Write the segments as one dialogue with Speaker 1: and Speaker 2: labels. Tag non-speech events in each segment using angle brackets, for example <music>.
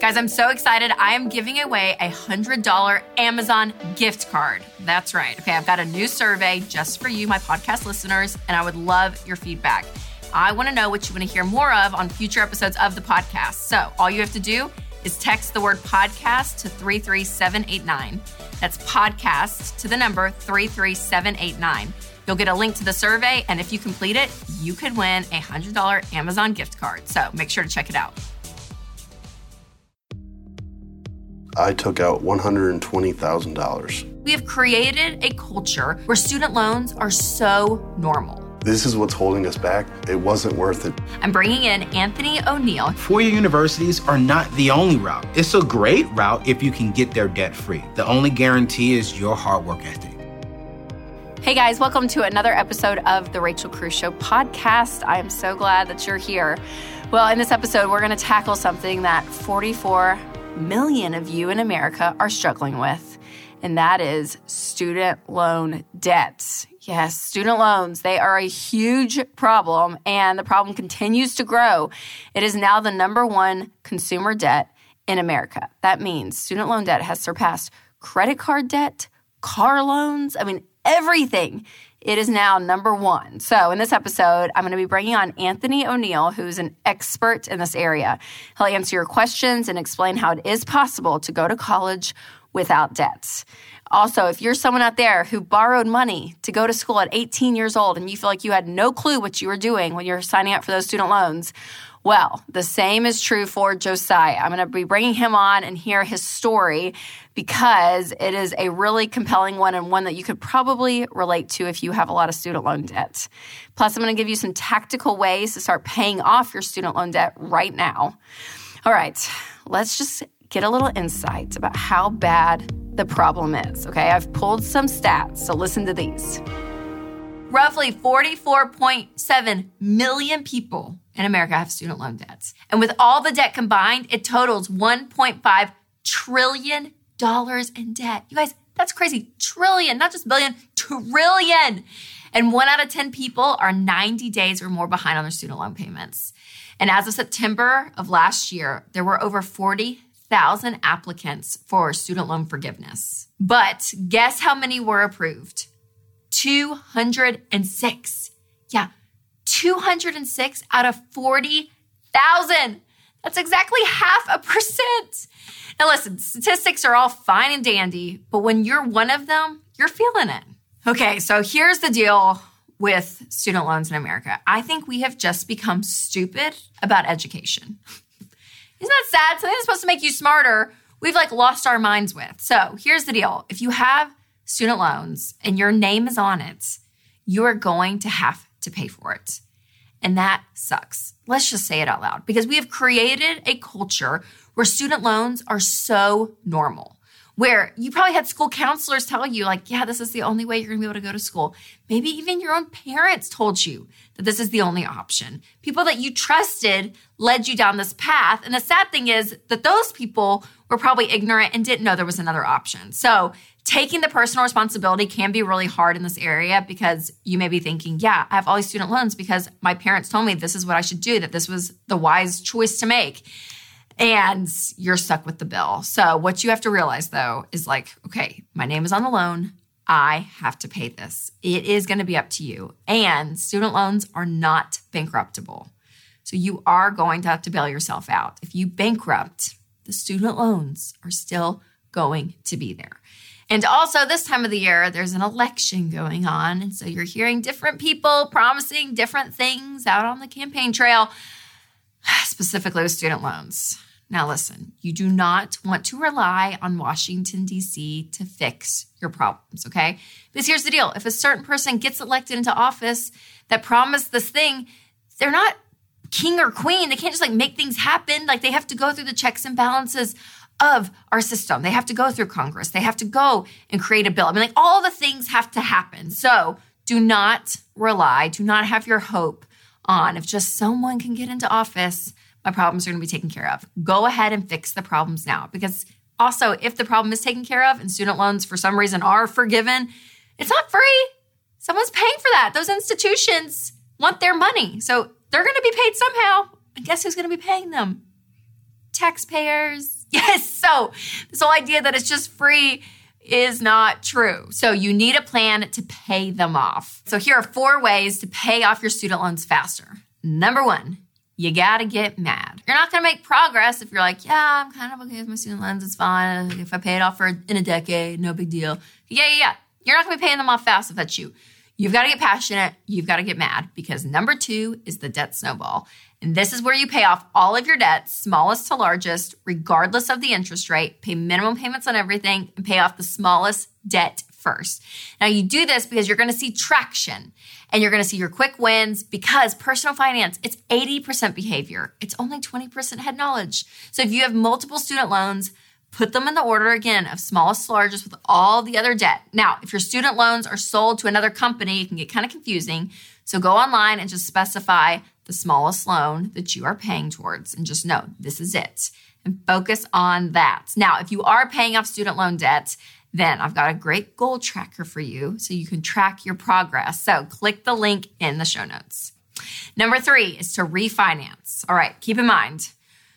Speaker 1: Guys, I'm so excited. I am giving away a $100 Amazon gift card. That's right. Okay, I've got a new survey just for you, my podcast listeners, and I would love your feedback. I want to know what you want to hear more of on future episodes of the podcast. So, all you have to do is text the word podcast to 33789. That's podcast to the number 33789. You'll get a link to the survey, and if you complete it, you could win a $100 Amazon gift card. So, make sure to check it out.
Speaker 2: I took out $120,000.
Speaker 1: We have created a culture where student loans are so normal.
Speaker 2: This is what's holding us back. It wasn't worth it.
Speaker 1: I'm bringing in Anthony ONeal.
Speaker 3: Four year universities are not the only route. It's a great route if you can get there debt free. The only guarantee is your hard work ethic.
Speaker 1: Hey guys, welcome to another episode of the Rachel Cruze Show podcast. I am so glad that you're here. Well, in this episode, we're going to tackle something that 44 million of you in America are struggling with, and that is student loan debts. Yes, student loans, they are a huge problem, and the problem continues to grow. It is now the number one consumer debt in America. That means student loan debt has surpassed credit card debt, car loans, I mean, everything. It is now number one. So, in this episode, I'm going to be bringing on Anthony ONeal, who's an expert in this area. He'll answer your questions and explain how it is possible to go to college without debts. Also, if you're someone out there who borrowed money to go to school at 18 years old and you feel like you had no clue what you were doing when you're signing up for those student loans, well, the same is true for Josiah. I'm going to be bringing him on and hear his story because it is a really compelling one and one that you could probably relate to if you have a lot of student loan debt. Plus, I'm going to give you some tactical ways to start paying off your student loan debt right now. All right, let's just get a little insight about how bad the problem is. Okay, I've pulled some stats, so listen to these. Roughly 44.7 million people in America have student loan debts. And with all the debt combined, it totals $1.5 trillion in debt. You guys, that's crazy. Trillion, not just billion, trillion. And one out of 10 people are 90 days or more behind on their student loan payments. And as of September of last year, there were over 40,000 applicants for student loan forgiveness. But guess how many were approved? 206. Yeah, 206 out of 40,000. That's exactly half a percent. Now, listen, statistics are all fine and dandy, but when you're one of them, you're feeling it. Okay, so here's the deal with student loans in America. I think we have just become stupid about education. <laughs> Isn't that sad? Something that's supposed to make you smarter, we've like lost our minds with. So here's the deal if you have student loans and your name is on it, you are going to have to pay for it. And that sucks. Let's just say it out loud because we have created a culture where student loans are so normal. Where you probably had school counselors tell you, like, yeah, this is the only way you're gonna be able to go to school. Maybe even your own parents told you that this is the only option. People that you trusted led you down this path. And the sad thing is that those people were probably ignorant and didn't know there was another option. So taking the personal responsibility can be really hard in this area because you may be thinking, yeah, I have all these student loans because my parents told me this is what I should do, that this was the wise choice to make. And you're stuck with the bill. So, what you have to realize though is like, okay, my name is on the loan. I have to pay this. It is going to be up to you. And student loans are not bankruptable. So, you are going to have to bail yourself out. If you bankrupt, the student loans are still going to be there. And also, this time of the year, there's an election going on. And so you're hearing different people promising different things out on the campaign trail, <sighs> specifically with student loans. Now, listen, you do not want to rely on Washington, D.C. to fix your problems, okay? Because here's the deal if a certain person gets elected into office that promised this thing, they're not king or queen. They can't just like make things happen. Like they have to go through the checks and balances of our system. They have to go through Congress. They have to go and create a bill. I mean, like all the things have to happen. So do not rely, do not have your hope on if just someone can get into office, my problems are going to be taken care of. Go ahead and fix the problems now. Because also, if the problem is taken care of and student loans for some reason are forgiven, it's not free. Someone's paying for that. Those institutions want their money. So they're going to be paid somehow. And guess who's going to be paying them? taxpayers. <laughs> Yes. So this whole idea that it's just free is not true. So you need a plan to pay them off. So here are four ways to pay off your student loans faster. Number one, you gotta get mad. You're not gonna make progress if you're like, yeah, I'm kind of okay with my student loans, it's fine. If I pay it off for in a decade, no big deal. Yeah, yeah, yeah. You're not gonna be paying them off fast if that's you. You've got to get passionate. You've got to get mad because number two is the debt snowball. And this is where you pay off all of your debts, smallest to largest, regardless of the interest rate, pay minimum payments on everything, and pay off the smallest debt first. Now, you do this because you're going to see traction and you're going to see your quick wins because personal finance, it's 80% behavior. It's only 20% head knowledge. So if you have multiple student loans, put them in the order again of smallest to largest with all the other debt. Now, if your student loans are sold to another company, it can get kind of confusing. So go online and just specify the smallest loan that you are paying towards and just know this is it and focus on that. Now, if you are paying off student loan debt, then I've got a great goal tracker for you so you can track your progress. So click the link in the show notes. Number three is to refinance. All right, keep in mind,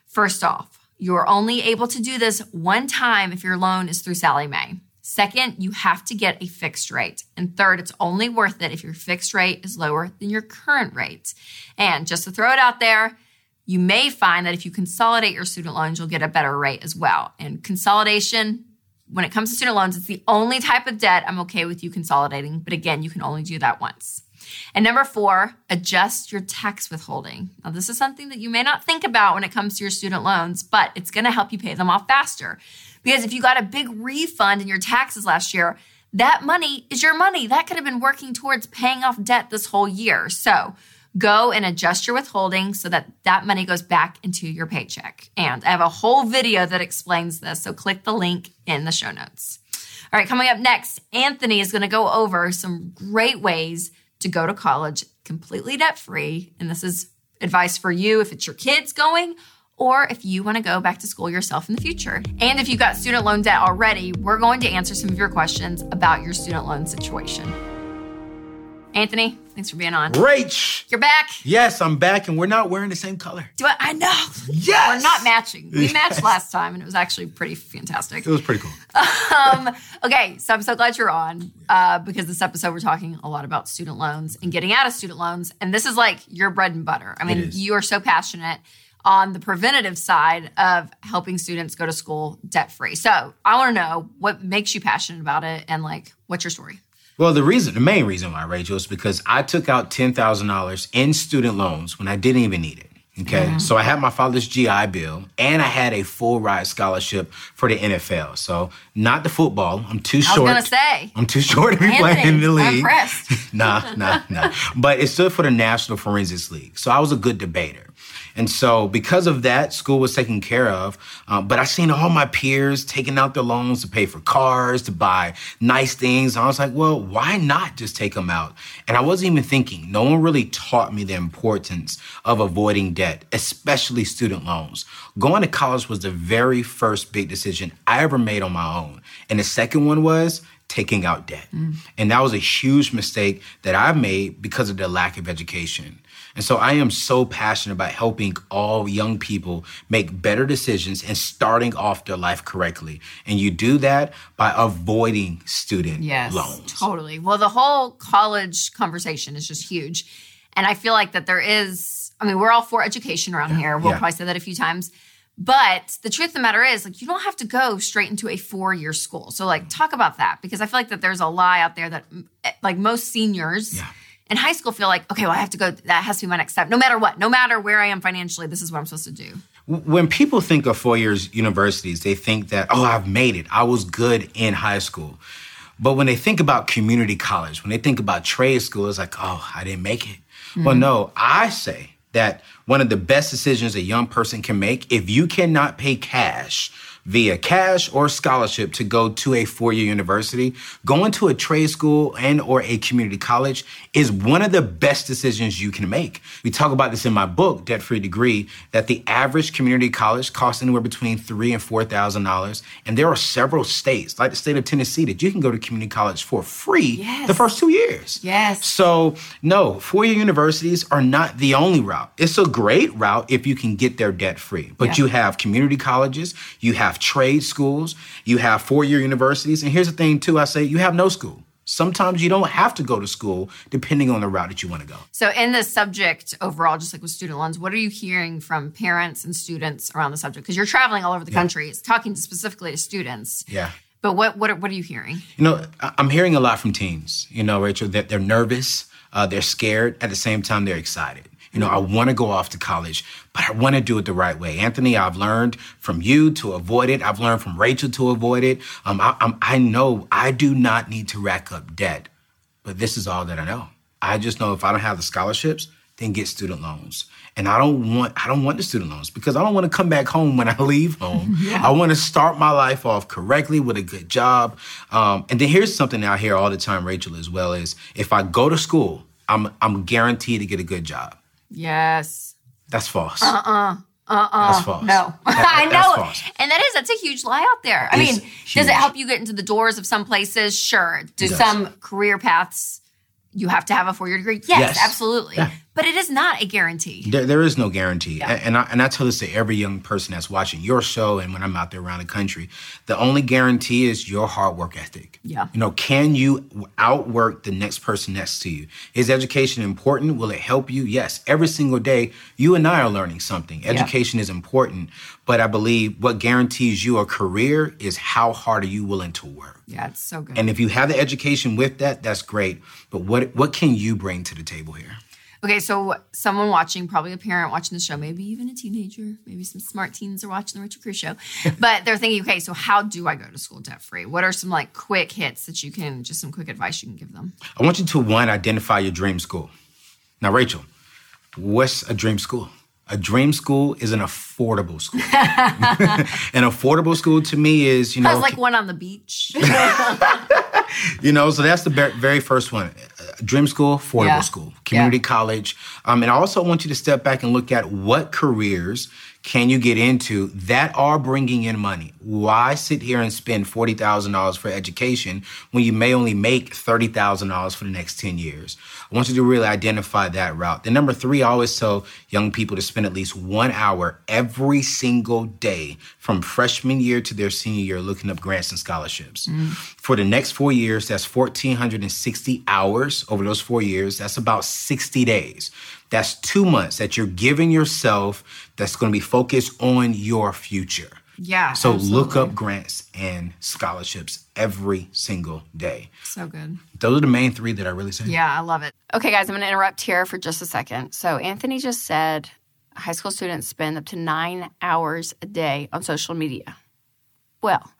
Speaker 1: first off, you're only able to do this one time if your loan is through Sallie Mae. Second, you have to get a fixed rate. And third, it's only worth it if your fixed rate is lower than your current rate. And just to throw it out there, you may find that if you consolidate your student loans, you'll get a better rate as well. And consolidation, when it comes to student loans, it's the only type of debt I'm okay with you consolidating. But again, you can only do that once. And number four, adjust your tax withholding. Now, this is something that you may not think about when it comes to your student loans, but it's going to help you pay them off faster. Because if you got a big refund in your taxes last year, that money is your money. That could have been working towards paying off debt this whole year. So go and adjust your withholding so that that money goes back into your paycheck. And I have a whole video that explains this. So click the link in the show notes. All right, coming up next, Anthony is going to go over some great ways to go to college completely debt free. And this is advice for you if it's your kids going or if you want to go back to school yourself in the future. And if you've got student loan debt already, we're going to answer some of your questions about your student loan situation. Anthony, thanks for being on.
Speaker 3: Rach!
Speaker 1: You're back.
Speaker 3: Yes, I'm back and we're not wearing the same color.
Speaker 1: Do I? I know.
Speaker 3: Yes!
Speaker 1: We're not matching. We <laughs> matched last time and it was actually pretty fantastic.
Speaker 3: It was pretty cool.
Speaker 1: um, okay, so I'm so glad you're on uh, because this episode we're talking a lot about student loans and getting out of student loans. And this is like your bread and butter. I mean, you are so passionate on the preventative side of helping students go to school debt free. So I want to know what makes you passionate about it and like what's your story?
Speaker 3: Well, the reason, the main reason why, Rachel, is because I took out $10,000 in student loans when I didn't even need it. Okay. Mm-hmm. So I had my father's GI Bill and I had a full ride scholarship for the NFL. So not the football. I'm too short.
Speaker 1: I was gonna say.
Speaker 3: I'm too short to be
Speaker 1: Anthony,
Speaker 3: playing in the league.
Speaker 1: I'm impressed. <laughs>
Speaker 3: nah, nah, nah. But it stood for the National Forensics League. So I was a good debater. And so, because of that, school was taken care of. Um, but I seen all my peers taking out their loans to pay for cars, to buy nice things. I was like, well, why not just take them out? And I wasn't even thinking. No one really taught me the importance of avoiding debt, especially student loans. Going to college was the very first big decision I ever made on my own. And the second one was taking out debt. Mm. And that was a huge mistake that I made because of the lack of education. And so I am so passionate about helping all young people make better decisions and starting off their life correctly. And you do that by avoiding student
Speaker 1: yes,
Speaker 3: loans.
Speaker 1: Totally. Well, the whole college conversation is just huge. And I feel like that there is, I mean, we're all for education around here. We'll yeah. probably say that a few times. But the truth of the matter is, like, you don't have to go straight into a four year school. So, like, talk about that because I feel like that there's a lie out there that, eh, like, most seniors yeah in high school feel like, okay, well, I have to go, that has to be my next step. No matter what, no matter where I am financially, this is what I'm supposed to do.
Speaker 3: When people think of four years universities, they think that, oh, I've made it. I was good in high school. But when they think about community college, when they think about trade school, it's like, oh, I didn't make it. Mm-hmm. Well, no, I say that one of the best decisions a young person can make, if you cannot pay cash via cash or scholarship to go to a four-year university, going to a trade school and or a community college is one of the best decisions you can make. We talk about this in my book, Debt Free Degree, that the average community college costs anywhere between three and four thousand dollars, and there are several states, like the state of Tennessee, that you can go to community college for free
Speaker 1: Yes.
Speaker 3: the first two years.
Speaker 1: Yes.
Speaker 3: So, no, four year universities are not the only route. It's a great route if you can get there debt free. But
Speaker 1: Yeah.
Speaker 3: you have community colleges, you have trade schools, you have four year universities. And here's the thing, too I say you have no school. Sometimes you don't have to go to school depending on the route that you want to go.
Speaker 1: So, in the subject overall, just like with student loans, what are you hearing from parents and students around the subject? Because you're traveling all over the country. It's talking specifically to students.
Speaker 3: Yeah.
Speaker 1: But what what are, what are you hearing?
Speaker 3: You know, I'm hearing a lot from teens, you know, Rachel, that they're nervous, uh, they're scared, at the same time, they're excited. You know, I want to go off to college, but I want to do it the right way. Anthony, I've learned from you to avoid it. I've learned from Rachel to avoid it. Um, I, I'm, I know I do not need to rack up debt, but this is all that I know. I just know if I don't have the scholarships, then get student loans. And I don't want I don't want the student loans because I don't want to come back home when I <laughs> leave home. <laughs> I want to start my life off correctly with a good job. Um, and then here's something I hear all the time, Rachel, as well is if I go to school, I'm I'm guaranteed to get a good job.
Speaker 1: Yes.
Speaker 3: That's false. Uh uh-uh. uh. That's false.
Speaker 1: No,
Speaker 3: That- <laughs>
Speaker 1: I know,
Speaker 3: false.
Speaker 1: and that is that's a huge lie out there. I
Speaker 3: It's
Speaker 1: mean, does it help you get into the doors of some places? Sure. Do some career paths you have to have a four year degree? Yes,
Speaker 3: Yes.
Speaker 1: absolutely.
Speaker 3: Yeah.
Speaker 1: But it is not a guarantee.
Speaker 3: There, there is no guarantee.
Speaker 1: Yeah.
Speaker 3: And, and I, and I tell this to every young person that's watching your show and when I'm out there around the country. The only guarantee is your hard work ethic.
Speaker 1: Yeah.
Speaker 3: You know, can you outwork the next person next to you? Is education important? Will it help you? Yes. Every single day, you and I are learning something. Education is important, but I believe what guarantees you a career is how hard are you willing to work.
Speaker 1: Yeah, it's so good.
Speaker 3: And if you have the education with that, that's great. But what what can you bring to the table here?
Speaker 1: Okay, so someone watching, probably a parent watching the show, maybe even a teenager, maybe some smart teens are watching the Rachel Cruze show, <laughs> but they're thinking, okay, so how do I go to school debt free? What are some like quick hits that you can, just some quick advice you can give them?
Speaker 3: I want you to one identify your dream school. Now, Rachel, what's a dream school? A dream school is an affordable school. <laughs> <laughs> an affordable school to me is, you
Speaker 1: I
Speaker 3: know,
Speaker 1: was like one on the beach.
Speaker 3: you know, so that's the very first one. Dream school, affordable
Speaker 1: Yeah.
Speaker 3: school, community
Speaker 1: Yeah.
Speaker 3: college. Um, and I also want you to step back and look at what careers can you get into that are bringing in money. Why sit here and spend $40,000 for education when you may only make $30,000 for the next 10 years? I want you to really identify that route. The number three, I always tell young people to spend at least one hour every single day from freshman year to their senior year looking up grants and scholarships. Mm. For the next four years, that's 1,460 hours over those four years. That's about 60 days. That's two months that you're giving yourself that's going to be focused on your future.
Speaker 1: yeah.
Speaker 3: So look up grants and scholarships every single day.
Speaker 1: So good.
Speaker 3: Those are the main three that I really say.
Speaker 1: Yeah, I love it.
Speaker 4: Okay, guys, I'm going to interrupt here for just a second. So, Anthony just said high school students spend up to nine hours a day on social media. Well,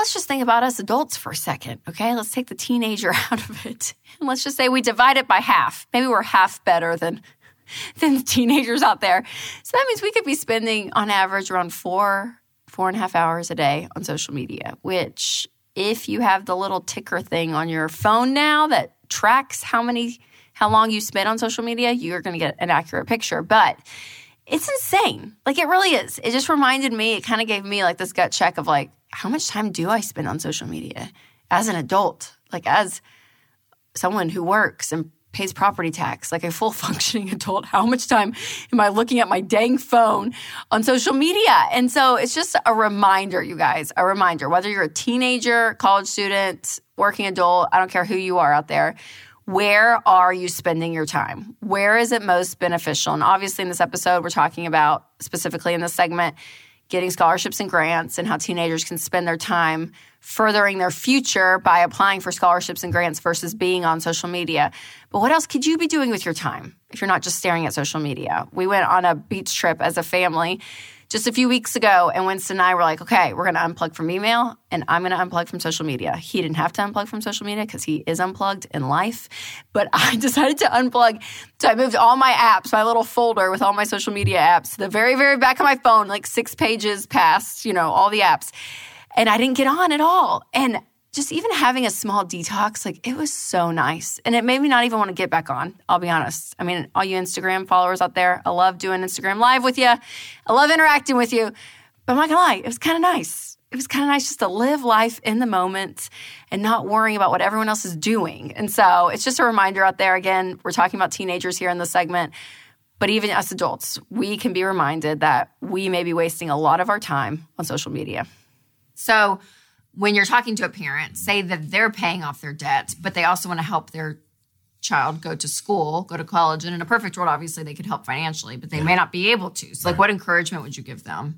Speaker 4: let's just think about us adults for a second, okay? Let's take the teenager <laughs> out of it. And let's just say we divide it by half. Maybe we're half better than <laughs> than the teenagers out there. So that means we could be spending on average around four, four and a half hours a day on social media, which if you have the little ticker thing on your phone now that tracks how many how long you spend on social media, you're gonna get an accurate picture. But it's insane. Like it really is. It just reminded me, it kind of gave me like this gut check of like, how much time do I spend on social media as an adult? Like as someone who works and pays property tax, like a full <laughs> functioning adult, how much time am I looking at my dang phone on social media? And so it's just a reminder, you guys, a reminder, whether you're a teenager, college student, working adult, I don't care who you are out there. Where are you spending your time? Where is it most beneficial? And obviously, in this episode, we're talking about specifically in this segment getting scholarships and grants and how teenagers can spend their time furthering their future by applying for scholarships and grants versus being on social media. But what else could you be doing with your time if you're not just staring at social media? We went on a beach trip as a family just a few weeks ago, and Winston and I were like, okay, we're going to unplug from email and I'm going to unplug from social media. He didn't have to unplug from social media because he is unplugged in life, but <laughs> I decided to unplug. So I moved all my apps, my little folder with all my social media apps to the very, very back of my phone, like six pages past, you know, all the apps. And I didn't get on at all. And just even having a small detox, like it was so nice. And it made me not even want to get back on, I'll be honest. I mean, all you Instagram followers out there, I love doing Instagram live with you. I love interacting with you. But I'm not gonna lie, it was kind of nice. It was kind of nice just to live life in the moment and not worrying about what everyone else is doing. And so it's just a reminder out there again, we're talking about teenagers here in this segment. But even us adults, we can be reminded that we may be wasting a lot of our time on social media.
Speaker 1: So, when you're talking to a parent, say that they're paying off their debt, but they also want to help their child go to school, go to college. And in a perfect world, obviously they could help financially, but they yeah. may not be able to. So, like, what encouragement would you give them?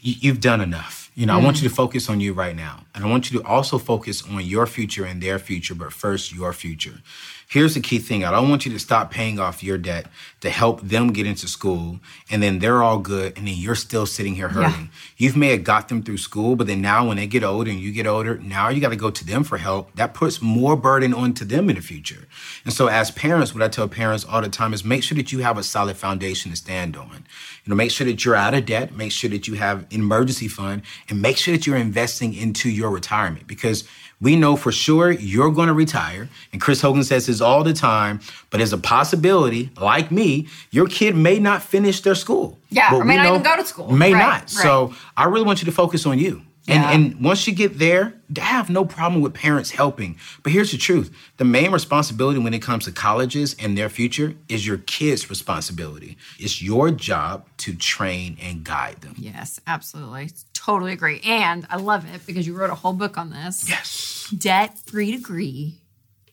Speaker 3: You've done enough. You know, mm. I want you to focus on you right now. And I want you to also focus on your future and their future, but first, your future. Here's the key thing I don't want you to stop paying off your debt to help them get into school, and then they're all good, and then you're still sitting here hurting. Yeah. You've may have got them through school, but then now when they get older and you get older, now you got to go to them for help. That puts more burden onto them in the future. And so, as parents, what I tell parents all the time is make sure that you have a solid foundation to stand on. You know, make sure that you're out of debt, make sure that you have an emergency fund, and make sure that you're investing into your retirement because we know for sure you're going to retire. And Chris Hogan says this all the time, but there's a possibility, like me, your kid may not finish their school.
Speaker 1: Yeah, but or may not even go to school.
Speaker 3: May right, not. Right. So I really want you to focus on you. Yeah. And, and once you get there, I have no problem with parents helping. But here's the truth the main responsibility when it comes to colleges and their future is your kids' responsibility. It's your job to train and guide them.
Speaker 1: Yes, absolutely. Totally agree. And I love it because you wrote a whole book on this.
Speaker 3: Yes.
Speaker 1: Debt free degree.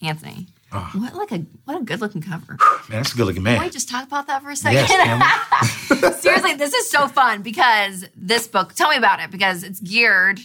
Speaker 1: Anthony. Oh. What like a what a good looking cover. <sighs>
Speaker 3: Man, that's a good looking man.
Speaker 1: Can we just talk about that for a second? Yes, <laughs> Seriously, this is so fun because this book, tell me about it because it's geared,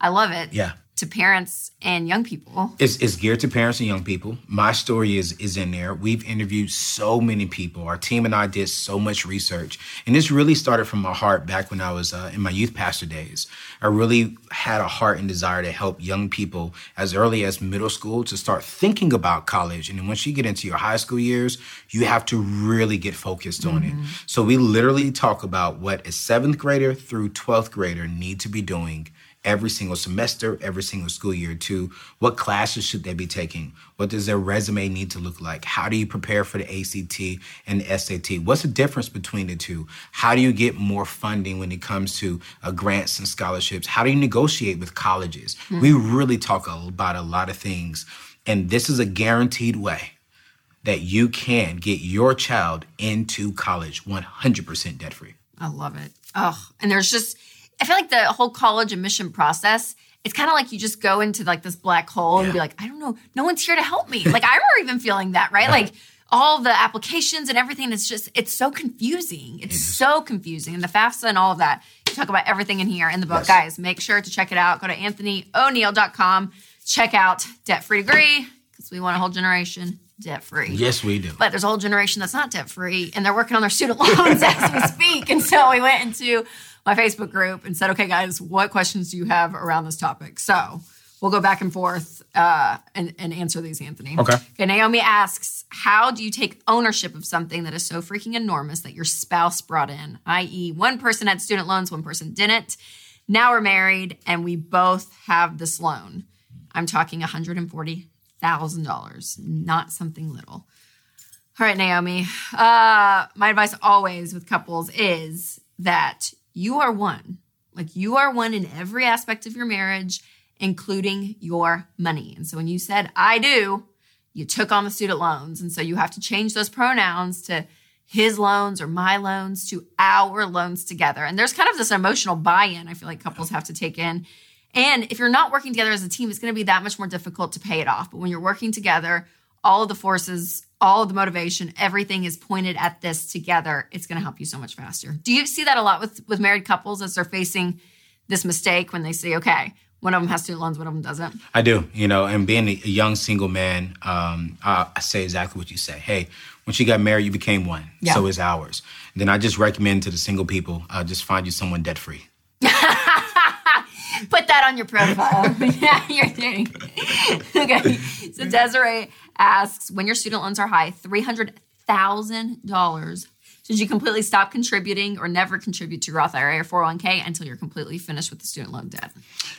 Speaker 1: I love it.
Speaker 3: Yeah
Speaker 1: to parents and young people.
Speaker 3: It's, it's geared to parents and young people. My story is is in there. We've interviewed so many people. Our team and I did so much research, and this really started from my heart back when I was uh, in my youth pastor days. I really had a heart and desire to help young people as early as middle school to start thinking about college, and then once you get into your high school years, you have to really get focused on mm-hmm. it. So we literally talk about what a seventh grader through twelfth grader need to be doing every single semester, every single school year to what classes should they be taking? What does their resume need to look like? How do you prepare for the ACT and the SAT? What's the difference between the two? How do you get more funding when it comes to uh, grants and scholarships? How do you negotiate with colleges? Mm-hmm. We really talk about a lot of things, and this is a guaranteed way that you can get your child into college 100% debt free.
Speaker 1: I love it. Oh, and there's just I feel like the whole college admission process, it's kind of like you just go into like this black hole yeah. and be like, I don't know, no one's here to help me. like I remember even feeling that, right? Like all the applications and everything it's just it's so confusing. It's so confusing. And the fafsa and all of that you talk about everything in here in the book. Yes. guys make sure to check it out. Go to anthonyoneal.com check out debt free degree because we want a whole generation debt free
Speaker 3: yes we do.
Speaker 1: But there's a whole generation that's not debt free and they're working on their student <laughs> loans as we speak. And so we went into my Facebook group and said, okay, guys, what questions do you have around this topic? So we'll go back and forth uh, and, and answer these, Anthony.
Speaker 3: Okay.
Speaker 1: Okay. Naomi asks, how do you take ownership of something that is so freaking enormous that your spouse brought in? I.e., one person had student loans, one person didn't. Now we're married and we both have this loan. I'm talking $140,000, not something little. All right, Naomi. Uh, my advice always with couples is that you are one. Like you are one in every aspect of your marriage, including your money. And so when you said, I do, you took on the student loans. And so you have to change those pronouns to his loans or my loans to our loans together. And there's kind of this emotional buy in I feel like couples have to take in. And if you're not working together as a team, it's going to be that much more difficult to pay it off. But when you're working together, all of the forces all of the motivation, everything is pointed at this together, it's going to help you so much faster. Do you see that a lot with with married couples as they're facing this mistake when they say, "Okay, One of them has student loans, one of them doesn't.
Speaker 3: I do, you know, and being a young single man, um, I, I say exactly what you say. Hey, once you got married, you became one.
Speaker 1: Yeah.
Speaker 3: So is ours. then I just recommend to the single people, uh, just find you someone debt free. <laughs>
Speaker 1: Put that on your profile. <laughs> <laughs> yeah, you're doing. okay. So Desiree asks, when your student loans are high, three hundred thousand dollars. Should you completely stop contributing or never contribute to Roth IRA or 401k until you're completely finished with the student loan debt?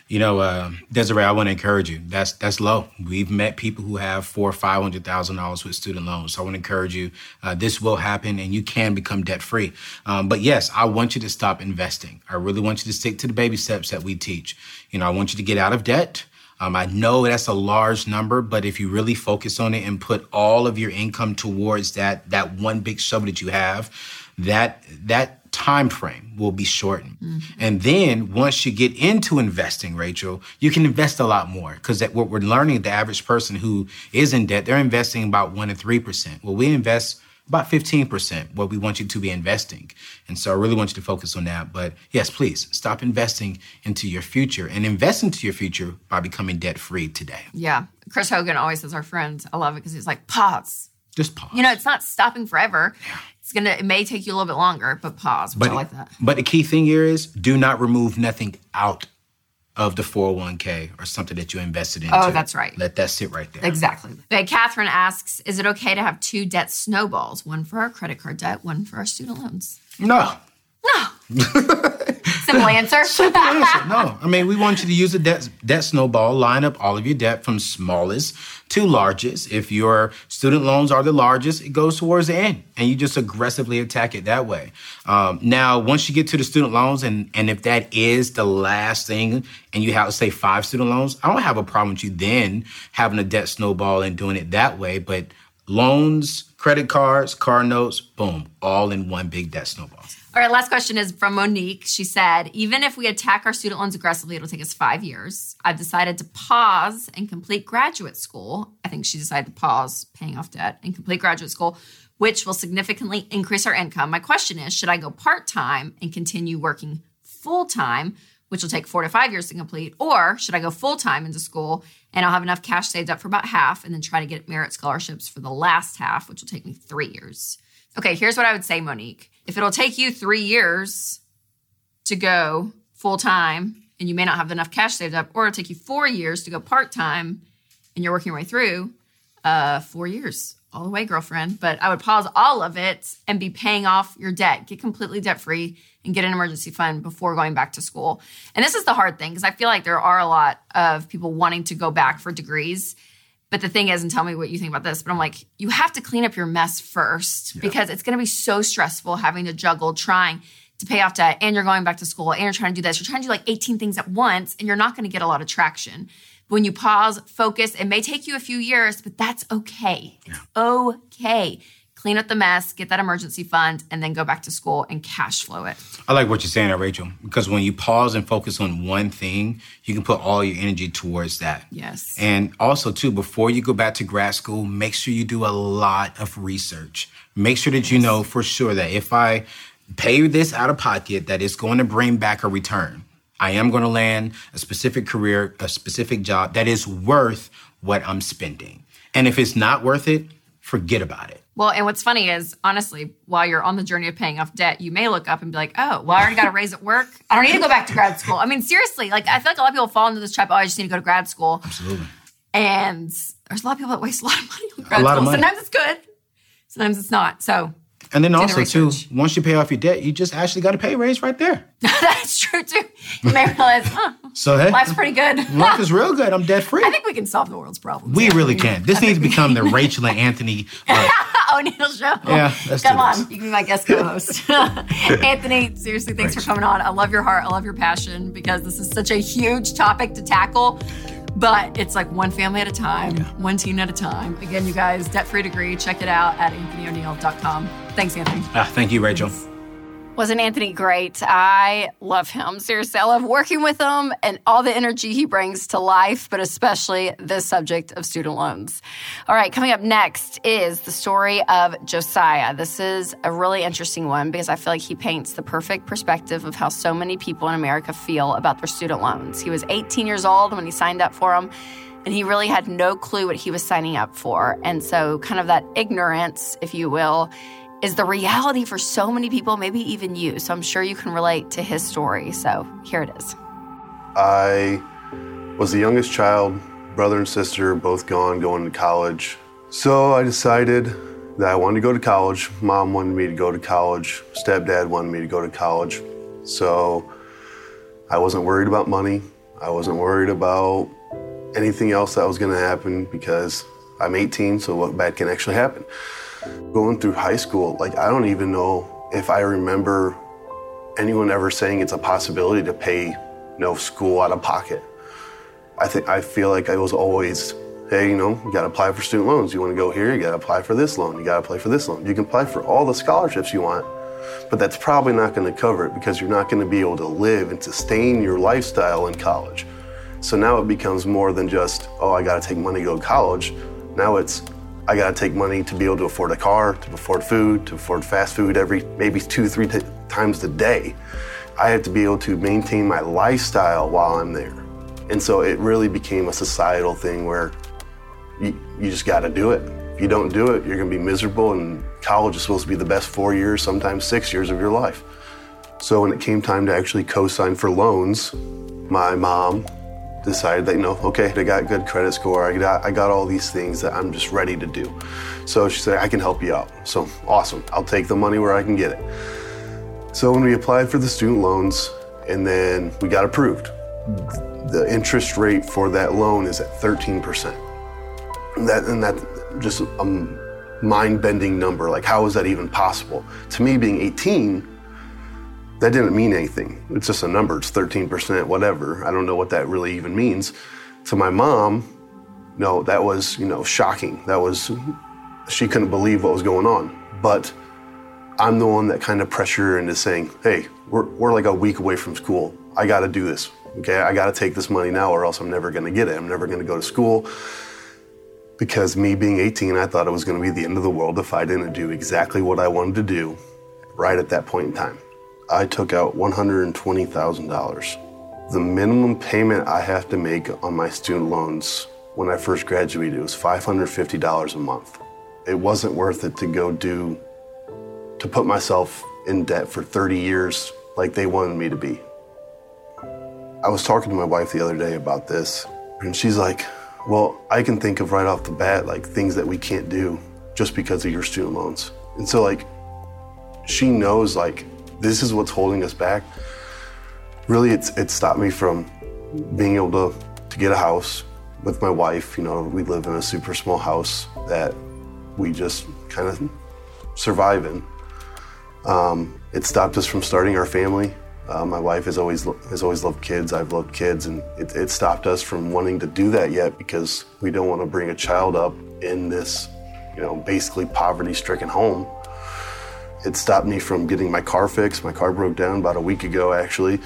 Speaker 3: You know, uh, Desiree, I want to encourage you. That's that's low. We've met people who have four or five hundred thousand dollars with student loans. So I want to encourage you. Uh, this will happen, and you can become debt free. Um, but yes, I want you to stop investing. I really want you to stick to the baby steps that we teach. You know, I want you to get out of debt. Um, I know that's a large number, but if you really focus on it and put all of your income towards that that one big shovel that you have, that that time frame will be shortened. And then once you get into investing, Rachel, you can invest a lot more because that what we're learning, the average person who is in debt, they're investing about one to three percent. Well, we invest about 15% what we want you to be investing. And so I really want you to focus on that. But yes, please stop investing into your future and invest into your future by becoming debt free today.
Speaker 1: Yeah. Chris Hogan always says our friend. I love it because he's like, pause.
Speaker 3: Just pause.
Speaker 1: You know, it's not stopping forever. Yeah. It's gonna it may take you a little bit longer, but pause. But I like that.
Speaker 3: But the key thing here is do not remove nothing out of the 401k or something that you invested oh, into.
Speaker 1: Oh, that's right.
Speaker 3: Let that sit right there.
Speaker 1: Exactly. Okay, Catherine asks, is it okay to have two debt snowballs? One for our credit card debt, one for our student loans.
Speaker 3: No. No. <laughs>
Speaker 1: Simple <laughs> answer.
Speaker 3: Answer, <laughs> no. I mean, we want you to use a debt, debt snowball, line up all of your debt from smallest to largest. If your student loans are the largest, it goes towards the end, and you just aggressively attack it that way. Um, now, once you get to the student loans, and, and if that is the last thing, and you have, say, five student loans, I don't have a problem with you then having a debt snowball and doing it that way. But loans, credit cards, car notes, boom, all in one big debt snowball.
Speaker 1: All right, last question is from Monique. She said, even if we attack our student loans aggressively, it'll take us five years. I've decided to pause and complete graduate school. I think she decided to pause paying off debt and complete graduate school, which will significantly increase our income. My question is, should I go part time and continue working full time, which will take four to five years to complete, or should I go full time into school and I'll have enough cash saved up for about half and then try to get merit scholarships for the last half, which will take me three years? Okay, here's what I would say, Monique. If it'll take you three years to go full time and you may not have enough cash saved up, or it'll take you four years to go part time and you're working your way through, uh, four years all the way, girlfriend. But I would pause all of it and be paying off your debt, get completely debt free, and get an emergency fund before going back to school. And this is the hard thing because I feel like there are a lot of people wanting to go back for degrees. But the thing is, and tell me what you think about this, but I'm like, you have to clean up your mess first because it's going to be so stressful having to juggle trying to pay off debt and you're going back to school and you're trying to do this. You're trying to do like 18 things at once and you're not going to get a lot of traction. But when you pause, focus, it may take you a few years, but that's okay. It's okay. Clean up the mess, get that emergency fund, and then go back to school and cash flow it.
Speaker 3: I like what you're saying there, Rachel, because when you pause and focus on one thing, you can put all your energy towards that.
Speaker 1: Yes.
Speaker 3: And also, too, before you go back to grad school, make sure you do a lot of research. Make sure that you know for sure that if I pay this out of pocket, that it's going to bring back a return. I am going to land a specific career, a specific job that is worth what I'm spending. And if it's not worth it, forget about it.
Speaker 1: Well, and what's funny is, honestly, while you're on the journey of paying off debt, you may look up and be like, oh, well, I already got a raise at work. I don't need to go back to grad school. I mean, seriously, like, I feel like a lot of people fall into this trap, oh, I just need to go to grad school.
Speaker 3: Absolutely.
Speaker 1: And there's a lot of people that waste a lot of money on grad
Speaker 3: lot
Speaker 1: school.
Speaker 3: of money.
Speaker 1: Sometimes it's good, sometimes it's not. So
Speaker 3: And then
Speaker 1: the
Speaker 3: also, too, once you pay off your debt, you just actually got a pay raise right there. <laughs>
Speaker 1: that's true too. You may realize, huh,
Speaker 3: So, hey,
Speaker 1: life's pretty good. <laughs>
Speaker 3: life is real good. I'm debt free.
Speaker 1: I think we can solve the world's problems.
Speaker 3: We really can. This needs to become the <laughs> Rachel and Anthony. Uh,
Speaker 1: ONeal show.
Speaker 3: Yeah,
Speaker 1: Come on, you can be my guest co-host. Anthony, seriously, thanks for coming on. I love your heart. I love your passion because this is such a huge topic to tackle. But it's like one family at a time, one teen at a time. Again, you guys, debt free degree, check it out at anthonyoneal.com. Thanks, Anthony.
Speaker 3: ah, thank you, Rachel.
Speaker 4: Wasn't Anthony great? I love him. Seriously, I love working with him and all the energy he brings to life, but especially this subject of student loans. All right, coming up next is the story of Josiah. This is a really interesting one because I feel like he paints the perfect perspective of how so many people in America feel about their student loans. He was 18 years old when he signed up for them and he really had no clue what he was signing up for. And so, kind of that ignorance, if you will, is the reality for so many people, maybe even you. So I'm sure you can relate to his story. So here it is.
Speaker 2: I was the youngest child, brother and sister both gone, going to college. So I decided that I wanted to go to college. Mom wanted me to go to college. Stepdad wanted me to go to college. So I wasn't worried about money. I wasn't worried about anything else that was going to happen because I'm 18, so what bad can actually happen? Going through high school, like I don't even know if I remember anyone ever saying it's a possibility to pay you know, school out of pocket. I think I feel like I was always, hey, you know, you got to apply for student loans. You want to go here, you got to apply for this loan. You got to apply for this loan. You can apply for all the scholarships you want, but that's probably not going to cover it because you're not going to be able to live and sustain your lifestyle in college. So now it becomes more than just, oh, I got to take money to go to college. Now it's, I got to take money to be able to afford a car, to afford food, to afford fast food every maybe two, three t- times a day. I have to be able to maintain my lifestyle while I'm there. And so it really became a societal thing where you, you just got to do it. If you don't do it, you're going to be miserable, and college is supposed to be the best four years, sometimes six years of your life. So when it came time to actually co sign for loans, my mom decided that, you know, okay, I got good credit score. I got, I got all these things that I'm just ready to do. So she said, I can help you out. So awesome. I'll take the money where I can get it. So when we applied for the student loans and then we got approved, the interest rate for that loan is at 13%. And that, and that just a mind bending number. Like, how is that even possible? To me, being 18, that didn't mean anything. It's just a number. It's 13%, whatever. I don't know what that really even means. To my mom, no, that was, you know, shocking. That was, she couldn't believe what was going on. But I'm the one that kind of pressure her into saying, hey, we're, we're like a week away from school. I got to do this. Okay. I got to take this money now or else I'm never going to get it. I'm never going to go to school. Because me being 18, I thought it was going to be the end of the world if I didn't do exactly what I wanted to do right at that point in time. I took out $120,000. The minimum payment I have to make on my student loans when I first graduated was $550 a month. It wasn't worth it to go do, to put myself in debt for 30 years like they wanted me to be. I was talking to my wife the other day about this, and she's like, Well, I can think of right off the bat, like things that we can't do just because of your student loans. And so, like, she knows, like, this is what's holding us back. Really, it's it stopped me from being able to to get a house with my wife. You know, we live in a super small house that we just kind of survive in. Um, it stopped us from starting our family. Uh, my wife has always has always loved kids. I've loved kids, and it, it stopped us from wanting to do that yet because we don't want to bring a child up in this, you know, basically poverty-stricken home it stopped me from getting my car fixed. My car broke down about a week ago, actually.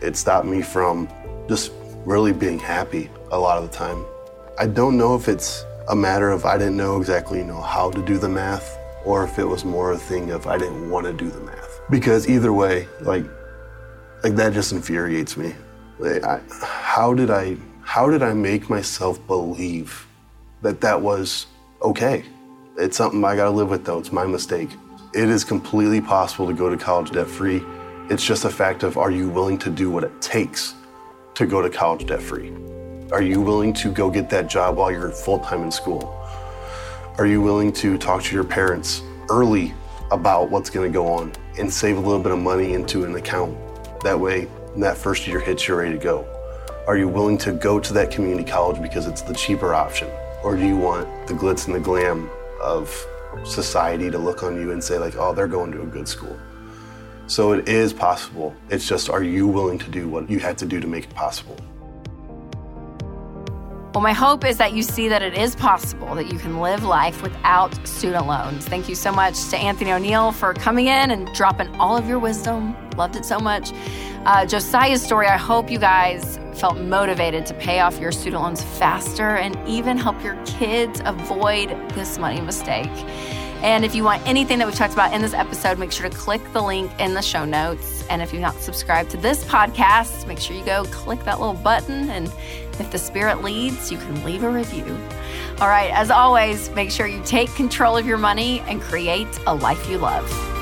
Speaker 2: It stopped me from just really being happy a lot of the time. I don't know if it's a matter of I didn't know exactly, you know, how to do the math, or if it was more a thing of I didn't want to do the math. Because either way, like, like that just infuriates me. Like, I, how did I, how did I make myself believe that that was okay? It's something I got to live with, though. It's my mistake. It is completely possible to go to college debt free. It's just a fact of are you willing to do what it takes to go to college debt free? Are you willing to go get that job while you're full time in school? Are you willing to talk to your parents early about what's going to go on and save a little bit of money into an account? That way, that first year hits, you're ready to go. Are you willing to go to that community college because it's the cheaper option? Or do you want the glitz and the glam of society to look on you and say like, oh, they're going to a good school. So it is possible. It's just, are you willing to do what you had to do to make it possible?
Speaker 1: Well, my hope is that you see that it is possible that you can live life without student loans. Thank you so much to Anthony ONeal for coming in and dropping all of your wisdom. Loved it so much. Uh, Josiah's story, I hope you guys felt motivated to pay off your student loans faster and even help your kids avoid this money mistake. And if you want anything that we've talked about in this episode, make sure to click the link in the show notes. And if you're not subscribed to this podcast, make sure you go click that little button. And if the Spirit leads, you can leave a review. All right, as always, make sure you take control of your money and create a life you love.